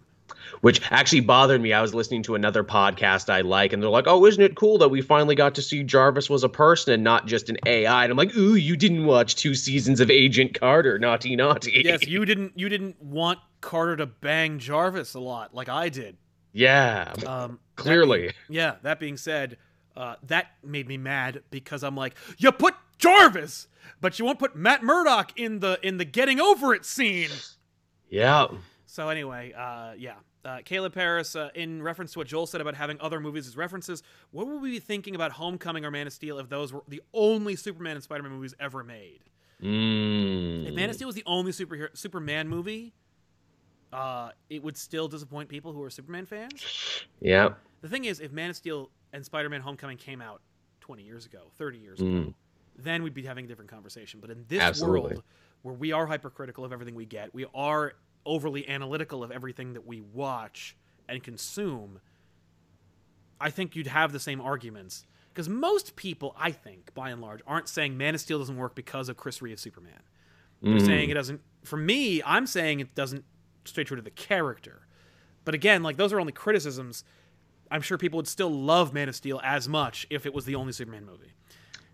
Which actually bothered me. I was listening to another podcast I like, and they're like, "Oh, isn't it cool that we finally got to see Jarvis was a person and not just an AI?" And I'm like, "Ooh, you didn't watch two seasons of Agent Carter, naughty, naughty." Yes, you didn't you didn't want Carter to bang Jarvis a lot like I did. yeah, Um, that clearly. being- yeah. That being said, uh, that made me mad because I'm like, you put Jarvis, but you won't put Matt Murdock in the in the getting over it scene. yeah. So anyway, uh, yeah. Uh, Caleb Paris, uh, in reference to what Joel said about having other movies as references, what would we be thinking about Homecoming or Man of Steel if those were the only Superman and Spider-Man movies ever made? Mm. If Man of Steel was the only superhero Superman movie, uh, it would still disappoint people who are Superman fans. Yeah. The thing is, if Man of Steel and Spider-Man: Homecoming came out 20 years ago, 30 years Mm. ago, then we'd be having a different conversation. But in this Absolutely. world, where we are hypercritical of everything we get, we are overly analytical of everything that we watch and consume. I think you'd have the same arguments because most people, I think, by and large, aren't saying Man of Steel doesn't work because of Chris Reeve's Superman. They're Mhm. saying it doesn't. For me, I'm saying it doesn't stay true to the character. But again, like those are only criticisms. I'm sure people would still love Man of Steel as much if it was the only Superman movie.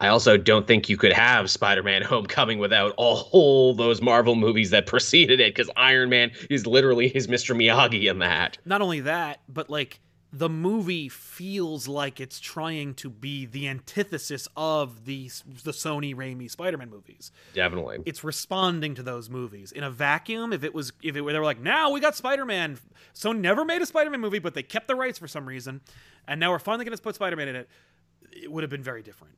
I also don't think you could have Spider-Man: Homecoming without all those Marvel movies that preceded it, because Iron Man is literally his Mr. Miyagi in that. Not only that, but like the movie feels like it's trying to be the antithesis of the the Sony Raimi Spider-Man movies. Definitely. It's responding to those movies in a vacuum. If it was, if it were, they were like, now we got Spider-Man. Sony never made a Spider-Man movie, but they kept the rights for some reason, and now we're finally going to put Spider-Man in it. It would have been very different.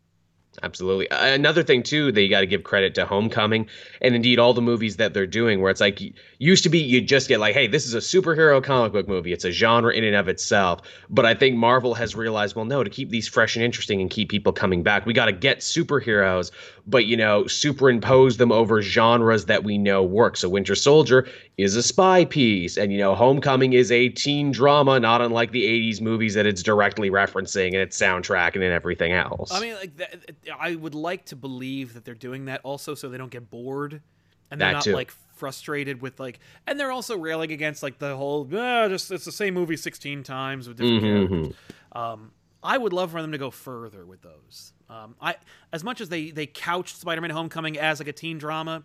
Absolutely. Another thing too, that you got to give credit to Homecoming, and indeed all the movies that they're doing, where it's like used to be you just get like, hey, this is a superhero comic book movie. It's a genre in and of itself. But I think Marvel has realized, well, no, to keep these fresh and interesting and keep people coming back, we got to get superheroes, but you know, superimpose them over genres that we know work. So Winter Soldier is a spy piece, and you know, Homecoming is a teen drama, not unlike the '80s movies that it's directly referencing and its soundtrack and in everything else. I mean, like that, I would like to believe that they're doing that also so they don't get bored and they're That not too. like frustrated with like, and they're also railing against like the whole ah, just it's the same movie sixteen times with different Mhm, characters. Um, I would love for them to go further with those. Um, I as much as they they couched Spider-Man: Homecoming as like a teen drama,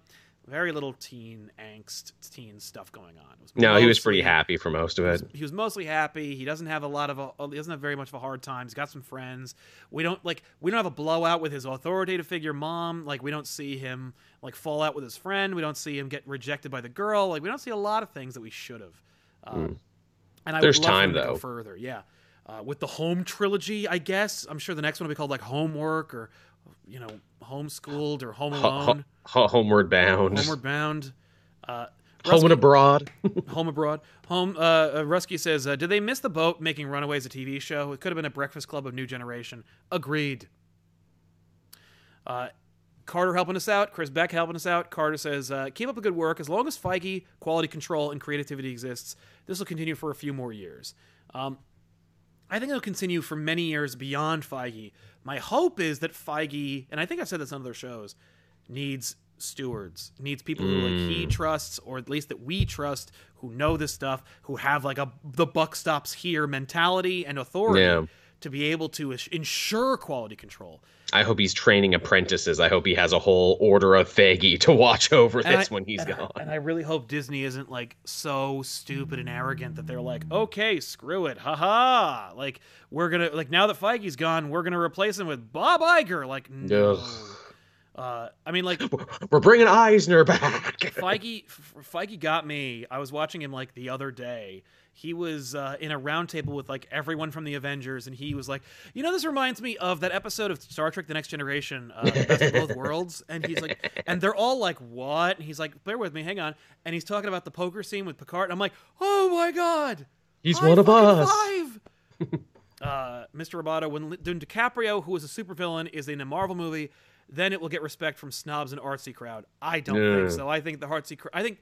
very little teen angst, teen stuff going on. no, he was pretty happy for most of it. He was mostly happy. He doesn't have a lot of a, he doesn't have very much of a hard time. He's got some friends. We don't like we don't have a blowout with his authoritative figure mom. Like we don't see him like fall out with his friend. We don't see him get rejected by the girl. Like we don't see a lot of things that we should have. Um, mm. And I there's would love time to though. Go further, yeah. Uh, with the home trilogy, I guess I'm sure the next one will be called like Homework or you know homeschooled or Home Alone, ho- ho- Homeward Bound, Homeward Bound, uh, Rusky, Home and Abroad, Home Abroad. Home. Uh, uh, Rusky says, uh, "Did they miss the boat making Runaways a TV show? It could have been a Breakfast Club of new generation." Agreed. Uh, Carter helping us out. Chris Beck helping us out. Carter says, uh, "Keep up the good work. As long as Feige quality control and creativity exists, this will continue for a few more years." Um, I think it'll continue for many years beyond Feige. My hope is that Feige, and I think I've said this on other shows, needs stewards, needs people who like he mm. trusts, or at least that we trust, who know this stuff, who have like a the buck stops here mentality and authority yeah. To be able to ensure quality control. I hope he's training apprentices. I hope he has a whole order of Feige to watch over this I, when he's and gone. I, and I really hope Disney isn't like so stupid and arrogant that they're like, okay, screw it, haha. Like we're gonna like now that Feige's gone, we're gonna replace him with Bob Iger. Like no. Uh, I mean, like we're bringing Eisner back. Feige, Feige got me. I was watching him like the other day, he was uh, in a roundtable with like everyone from the Avengers, and he was like, "You know, this reminds me of that episode of Star Trek: The Next Generation, uh, Best of Both Worlds." And he's like, and they're all like, "What?" And he's like, "Bear with me, hang on." And he's talking about the poker scene with Picard, and I'm like, "Oh my god, he's one of us." uh, Mr. Roboto, when DiCaprio, who is a supervillain, is in a Marvel movie, then it will get respect from snobs and artsy crowd. I don't yeah. think so. I think the artsy, crowd. I think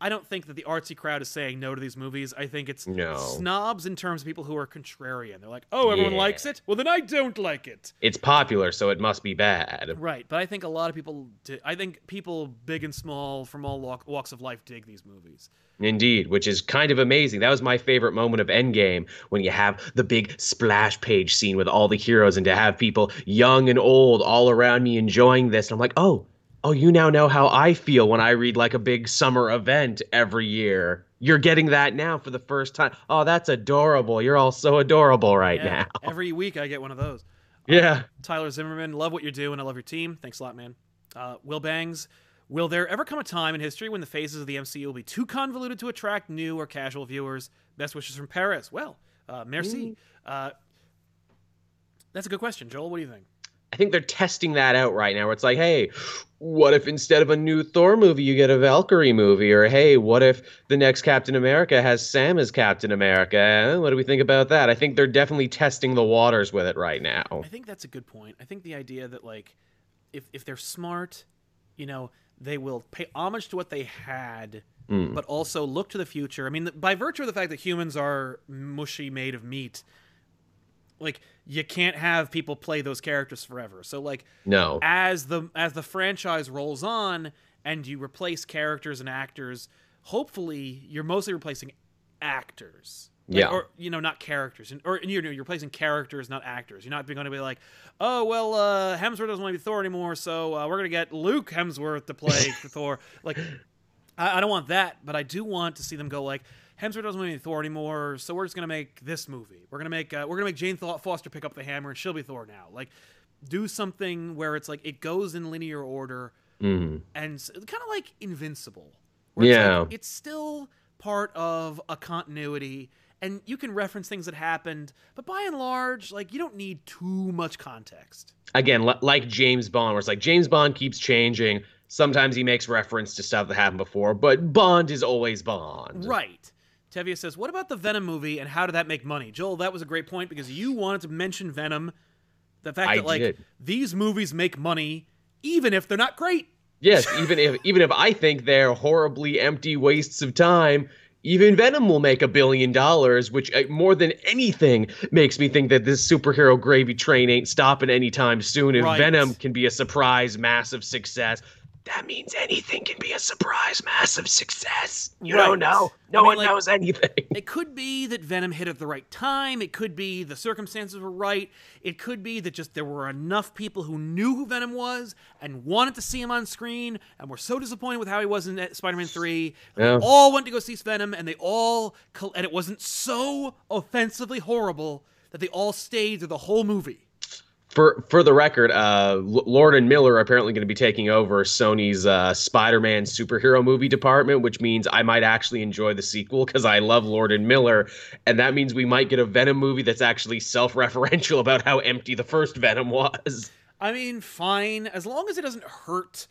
I don't think that the artsy crowd is saying no to these movies. I think it's no. snobs in terms of people who are contrarian. They're like, oh, everyone yeah. likes it? Well, then I don't like it. It's popular, so it must be bad. Right. But I think a lot of people, I think people big and small from all walks of life dig these movies. Indeed, which is kind of amazing. That was my favorite moment of Endgame when you have the big splash page scene with all the heroes and to have people young and old all around me enjoying this. And I'm like, oh, oh, you now know how I feel when I read like a big summer event every year. You're getting that now for the first time. Oh, that's adorable. You're all so adorable right yeah, now. Every week I get one of those. Yeah. Uh, Tyler Zimmerman, love what you're doing. I love your team. Thanks a lot, man. Uh, Will Bangs, will there ever come a time in history when the phases of the MCU will be too convoluted to attract new or casual viewers? Best wishes from Paris. Well, uh, merci. Mm. that's a good question, Joel. What do you think? I think they're testing that out right now. Where it's like, hey, what if instead of a new Thor movie, you get a Valkyrie movie? Or hey, what if the next Captain America has Sam as Captain America? What do we think about that? I think they're definitely testing the waters with it right now. I think that's a good point. I think the idea that like, if if they're smart, you know, they will pay homage to what they had. Mm. But also look to the future. I mean, by virtue of the fact that humans are mushy, made of meat, like you can't have people play those characters forever. So like no. As the as the franchise rolls on and you replace characters and actors, hopefully you're mostly replacing actors. Like, yeah. Or you know, not characters, or you're, you're replacing characters, not actors. You're not going to be like, oh well, uh, Hemsworth doesn't want to be Thor anymore, so uh, we're going to get Luke Hemsworth to play Thor. Like, I, I don't want that, but I do want to see them go like, Hemsworth doesn't want to be Thor anymore, so we're just gonna make this movie. We're gonna make uh, we're gonna make Jane Foster pick up the hammer, and she'll be Thor now. Like, do something where it's like it goes in linear order, mm. and kind of like Invincible. yeah, it's, like, it's still part of a continuity and you can reference things that happened, but by and large, like you don't need too much context. Again, like James Bond, where it's like James Bond keeps changing. Sometimes he makes reference to stuff that happened before, but Bond is always Bond. Right. Tevia says, "What about the Venom movie and how did that make money?" Joel, that was a great point because you wanted to mention Venom, the fact I that like did. these movies make money even if they're not great. Yes, even if even if I think they're horribly empty wastes of time, even Venom will make a billion dollars, which uh, more than anything makes me think that this superhero gravy train ain't stopping anytime soon. If right. Venom can be a surprise, massive success, that means anything can be a surprise, massive success. You Right. don't know. No I mean, one like- knows anything. It could be that Venom hit at the right time. It could be the circumstances were right. It could be that just there were enough people who knew who Venom was and wanted to see him on screen and were so disappointed with how he was in Spider-Man 3. Yeah. They all went to go see Venom and they all and it wasn't so offensively horrible that they all stayed through the whole movie. For for the record, uh, Lord and Miller are apparently going to be taking over Sony's uh, Spider-Man superhero movie department, which means I might actually enjoy the sequel because I love Lord and Miller, and that means we might get a Venom movie that's actually self-referential about how empty the first Venom was. I mean, fine as long as it doesn't hurt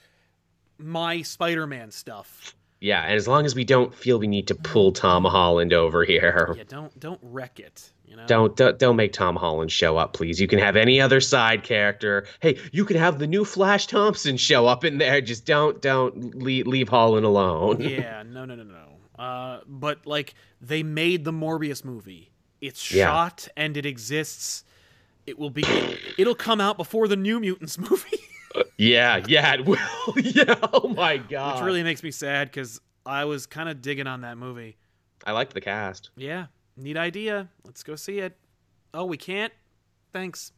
my Spider-Man stuff. Yeah, and as long as we don't feel we need to pull Tom Holland over here, Yeah, don't don't wreck it, you know. don't, don't don't make Tom Holland show up, please. You can have any other side character. Hey, you can have the new Flash Thompson show up in there. Just don't don't leave, leave Holland alone. yeah, no, no, no, no. Uh, but like they made the Morbius movie. It's Yeah. shot and it exists. It will be. It'll come out before the New Mutants movie, Yeah, yeah, it will. yeah. Oh my god. which really makes me sad because I was kind of digging on that movie. I liked the cast. Yeah, neat idea. Let's go see it. Oh, we can't. Thanks,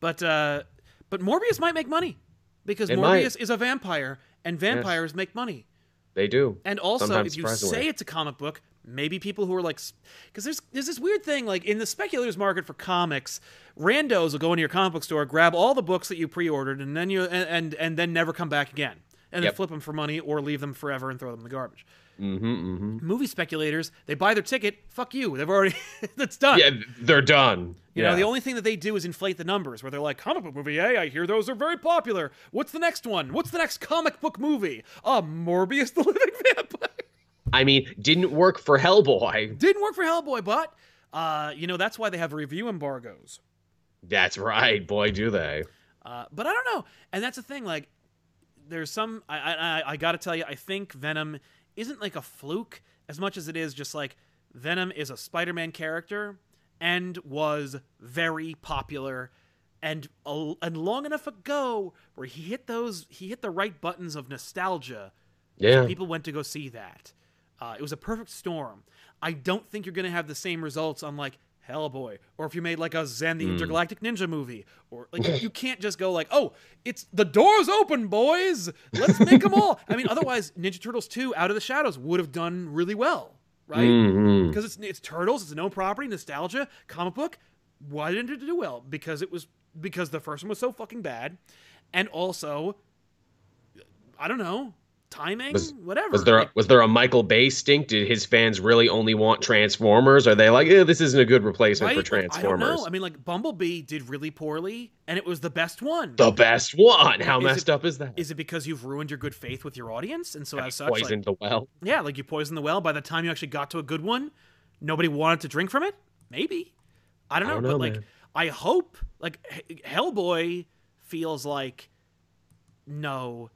but uh, but Morbius might make money because It Morbius might. is a vampire and vampires make money. They do. And also, Sometimes if you say it's a comic book, maybe people who are like, because there's there's this weird thing like in the speculators market for comics, randos will go into your comic book store, grab all the books that you pre-ordered, and then you and and, and then never come back again, and then flip them for money or leave them forever and throw them in the garbage. Mm-hmm, mm-hmm. Movie speculators, they buy their ticket. Fuck you. They've already that's done. Yeah, they're done. You yeah. know, the only thing that they do is inflate the numbers, where they're like, comic book movie, hey, I hear those are very popular. What's the next one? What's the next comic book movie? Ah, Morbius the Living Vampire. I mean, didn't work for Hellboy. Didn't work for Hellboy, but uh, you know that's why they have review embargoes. That's right. Boy, do they. Uh, but I don't know, and that's the thing. Like, there's some. I I, I, I got to tell you, I think Venom isn't like a fluke as much as it is just like Venom is a Spider-Man character and was very popular. And and long enough ago where he hit those he hit the right buttons of nostalgia Yeah. people went to go see that. Uh, it was a perfect storm. I don't think you're going to have the same results on like Hellboy, or if you made like a Zen the hmm. Intergalactic Ninja movie, or like you can't just go like, oh, it's the doors open, boys. Let's make them all. I mean, otherwise, Ninja Turtles two, Out of the Shadows, would have done really well, right? Mm-hmm. Because it's it's Turtles, it's a known property, nostalgia, comic book. Why didn't it do well? Because it was because the first one was so fucking bad, and also, I don't know, timing, Was- whatever. Was there Like, was there a Michael Bay stink? Did his fans really only want Transformers? Are they like, eh, this isn't a good replacement right? for Like, I don't Transformers? know. I mean, like Bumblebee did really poorly, and it was the best one. the best one. How Is messed it- up is that? Is it because you've ruined your good faith with your audience, and so as such, like, the well. yeah, like you poisoned the well. By the time you actually got to a good one, nobody wanted to drink from it. Maybe I don't know, don't but know, like. I hope like H- Hellboy feels like no,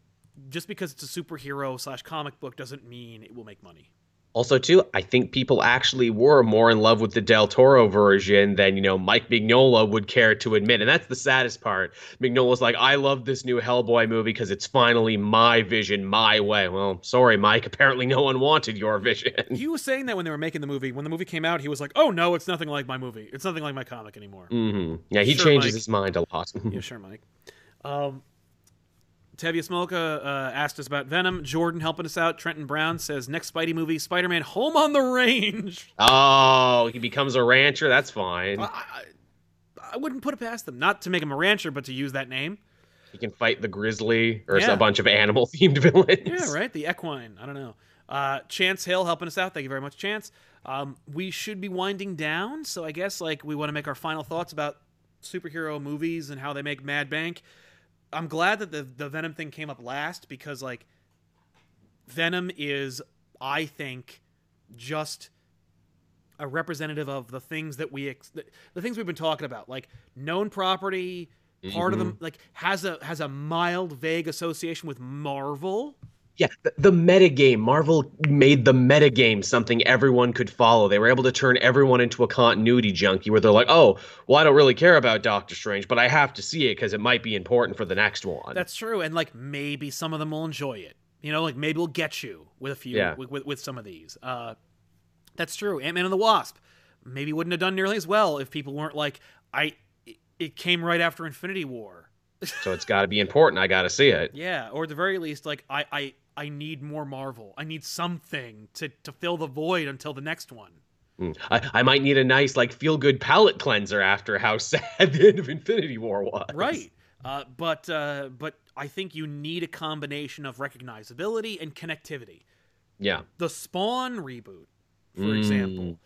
just because it's a superhero slash comic book doesn't mean it will make money. Also, too, I think people actually were more in love with the Del Toro version than, you know, Mike Mignola would care to admit. And that's the saddest part. Mignola's like, I love this new Hellboy movie because it's finally my vision, my way. Well, sorry, Mike. Apparently, no one wanted your vision. He was saying that when they were making the movie. When the movie came out, he was like, "Oh no, it's nothing like my movie. It's nothing like my comic anymore." hmm Yeah, he Sure, changes Mike. his mind a lot. Yeah, sure, Mike. Um, Tevye Smolka uh, asked us about Venom. Jordan helping us out. Trenton Brown says next Spidey movie, Spider-Man: Home on the Range. oh, he becomes a rancher. That's fine. I, I, I wouldn't put it past them, not to make him a rancher, but to use that name. He can fight the grizzly or Yeah. a bunch of animal themed villains. Yeah, right. The equine. I don't know. Uh, Chance Hill helping us out. Thank you very much, Chance. Um, we should be winding down, so I guess like we want to make our final thoughts about superhero movies and how they make mad bank. I'm glad that the the Venom thing came up last because like Venom is, I think, just a representative of the things that we ex- the, the things we've been talking about, like known property, part of them mm-hmm. like has a has a mild vague association with Marvel Yeah, the, the metagame. Marvel made the metagame something everyone could follow. They were able to turn everyone into a continuity junkie where they're like, oh, well, I don't really care about Doctor Strange, but I have to see it because it might be important for the next one. That's true. And like maybe some of them will enjoy it. You know, like maybe we'll get you with a few, Yeah. with, with, with some of these. Uh, that's true. Ant Man and the Wasp maybe wouldn't have done nearly as well if people weren't like, I, it- it came right after Infinity War. so it's got to be important. I got to see it. Yeah, or at the very least, like I, I, I need more Marvel. I need something to to fill the void until the next one. Mm. I, I might need a nice, like, feel good palate cleanser after how sad the end of Infinity War was. Right. Uh, but uh, but I think you need a combination of recognizability and connectivity. Yeah. The Spawn reboot, for Mm. example,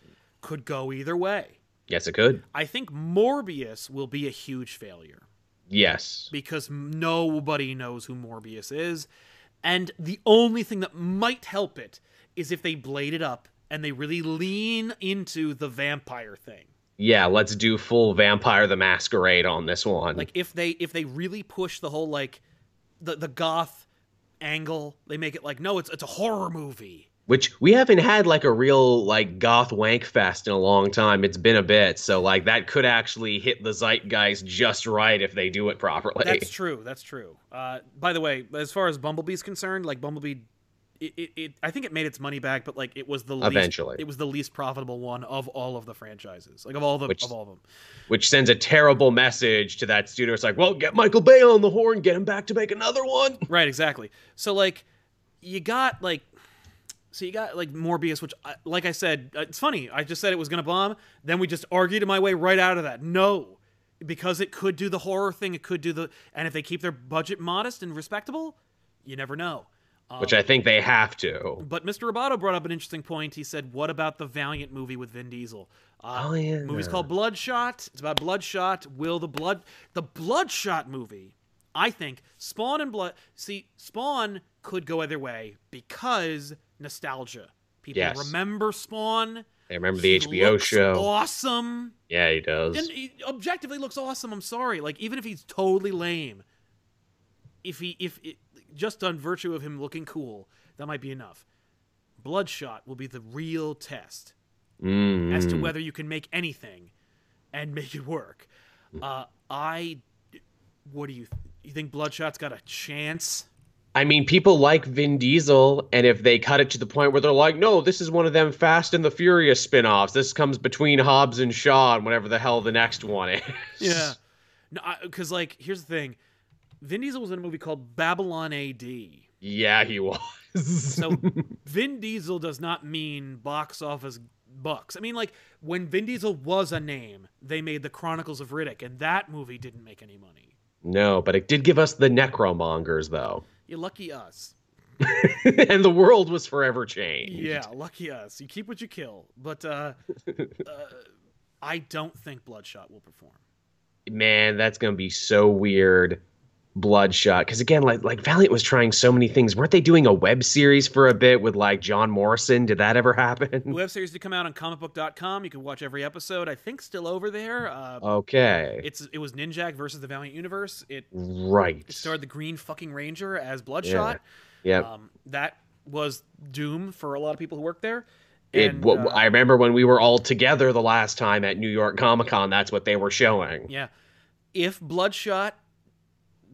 could go either way. Yes, it could. I think Morbius will be a huge failure Yes. because nobody knows who Morbius is, and the only thing that might help it is if they blade it up and they really lean into the vampire thing. Yeah, let's do full Vampire the Masquerade on this one. like if they if they really push the whole like the the goth angle they make it like no it's it's a horror movie Which we haven't had like a real like goth wank fest in a long time. It's been a bit, so like that could actually hit the zeitgeist just right if they do it properly. that's true that's true uh by the way as far as bumblebee's concerned like bumblebee it, it, it i think it made its money back but like it was the least, Eventually. it was the least profitable one of all of the franchises like of all the Which- of all of them Which sends a terrible message to that studio. It's like, well, get Michael Bay on the horn, get him back to make another one. right exactly so like you got like so you got like morbius which I, like i said uh, it's funny i just said it was gonna bomb then we just argued my way right out of that no because it could do the horror thing it could do the and if they keep their budget modest and respectable you never know um, Which I think they have to. but Mr. Roboto brought up an interesting point. He said, "What about the Valiant movie with Vin Diesel? Uh, Oh, yeah. movie's called Bloodshot. It's about Bloodshot. Will the blood the Bloodshot movie? I think Spawn and Blood. See, Spawn could go either way because nostalgia. People Yes. remember Spawn. I remember the He HBO looks show. Awesome. Yeah, he does. And he objectively looks awesome. I'm sorry. Like even if he's totally lame, if he if it, just on virtue of him looking cool, that might be enough. Bloodshot will be the real test Mm. as to whether you can make anything and make it work. Uh, I, what do you th- you think? Bloodshot's got a chance? I mean, people like Vin Diesel, and if they cut it to the point where they're like, no, this is one of them Fast and the Furious spin offs. This comes between Hobbs and Shaw and whatever the hell the next one is. Yeah. No, because like here's the thing, Vin Diesel was in a movie called Babylon A.D. Yeah, he was. So Vin Diesel does not mean box office bucks. I mean, like when Vin Diesel was a name, they made the Chronicles of Riddick, and that movie didn't make any money. no, but it did give us the Necromongers, though. You lucky us. and the world was forever changed. Yeah, lucky us. You keep what you kill. But uh, uh, I don't think Bloodshot will perform. Man, that's going to be so weird. Bloodshot. Because again, like like Valiant was trying so many things. Weren't they doing a web series for a bit with like John Morrison? Did that ever happen? The web series did come out on comicbook.com. You can watch every episode. I think still over there. Uh, Okay. it's it was Ninjak versus the Valiant Universe. It, right. it starred the Green fucking Ranger as Bloodshot. Yeah. Um, that was doom for a lot of people who work there. It, And, w- uh, I remember when we were all together the last time at New York Comic Con, that's what they were showing. yeah, if Bloodshot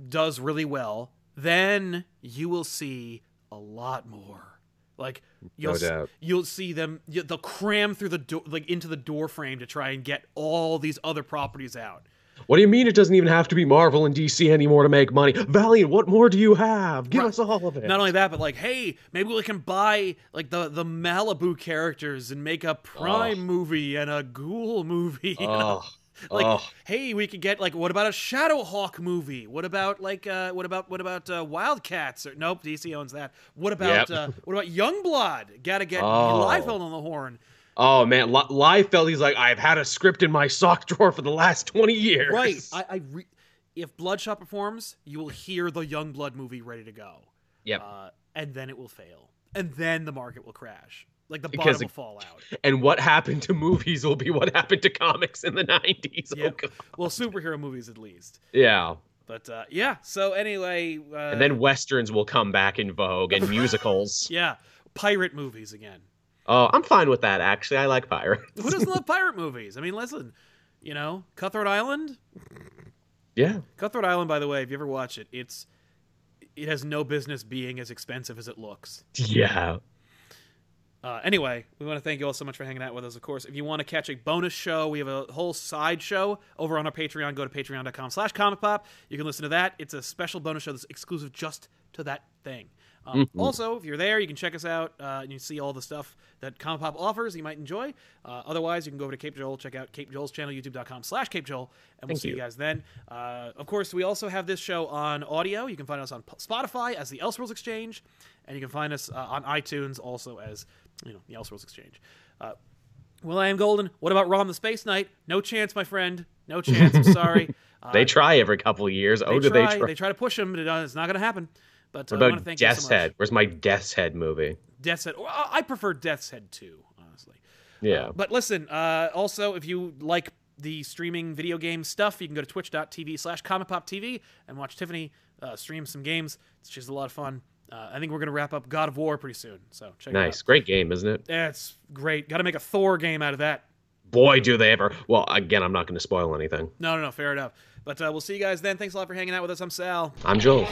does really well, then you will see a lot more. Like you'll No you'll see them. They'll cram through the door, like into the door frame to try and get all these other properties out. What do you mean it doesn't even have to be Marvel and DC anymore to make money? Valiant, what more do you have? Give Right. us all of it. Not only that, but like, hey, maybe we can buy like the the Malibu characters and make a Prime movie and a Ghoul movie. oh, like oh. hey we could get like what about a shadowhawk movie what about like uh what about what about uh wildcats or nope dc owns that what about Yep. uh what about youngblood gotta get Oh. Liefeld on the horn Oh man, Li- Liefeld, he's like, I've had a script in my sock drawer for the last 20 years. right i, I re- if bloodshot performs you will hear the youngblood movie ready to go Yep. uh and then it will fail and then the market will crash like the Because bottom it- will fall out and what happened to movies will be what happened to comics in the 90s. yeah Oh, well superhero movies at least Yeah. But uh, yeah, so anyway, uh, and then westerns will come back in vogue and musicals. yeah, pirate movies again. Oh, I'm fine with that. Actually, I like pirates. Who doesn't love pirate movies? I mean, listen, you know, Cutthroat Island. Yeah, Cutthroat Island. By the way, if you ever watch it, it's it has no business being as expensive as it looks. yeah. Uh, anyway, we want to thank you all so much for hanging out with us. Of course, if you want to catch a bonus show, we have a whole side show over on our Patreon. Go to patreon.com slash comic pop. You can listen to that. It's a special bonus show that's exclusive just to that thing. Um, Mhm. Also, if you're there, you can check us out uh, and you see all the stuff that Comic Pop offers you might enjoy. Uh, otherwise, you can go over to Cape Joel, check out Cape Joel's channel, youtube.com slash Cape Joel, and we'll Thank see you you. guys then. Uh, of course, we also have this show on audio. You can find us on Spotify as the Elseworlds Exchange, and you can find us uh, on iTunes also as you know the Elseworlds Exchange. Uh, well, I am Golden. What about Rom the Space Knight? No chance, my friend. No chance. I'm sorry. Uh, They try every couple of years. Oh, they do try, they try? They try to push him, but uh, it's not going to happen. But uh, what I want to about thank you Death's so. Head? Where's my Death's Head movie? Death's Head. Well, I prefer Death's Head too, honestly. Yeah. But listen, uh, also, if you like the streaming video game stuff, you can go to twitch.tv slash comic pop TV and watch Tiffany uh, stream some games. It's just a lot of fun. Uh, I think we're going to wrap up God of War pretty soon. So check nice. it out. Great game, isn't it? That's great. Got to make a Thor game out of that. Boy, do they ever. Well, again, I'm not going to spoil anything. No, no, no. Fair enough. But uh, we'll see you guys then. Thanks a lot for hanging out with us. I'm Sal. I'm Joel.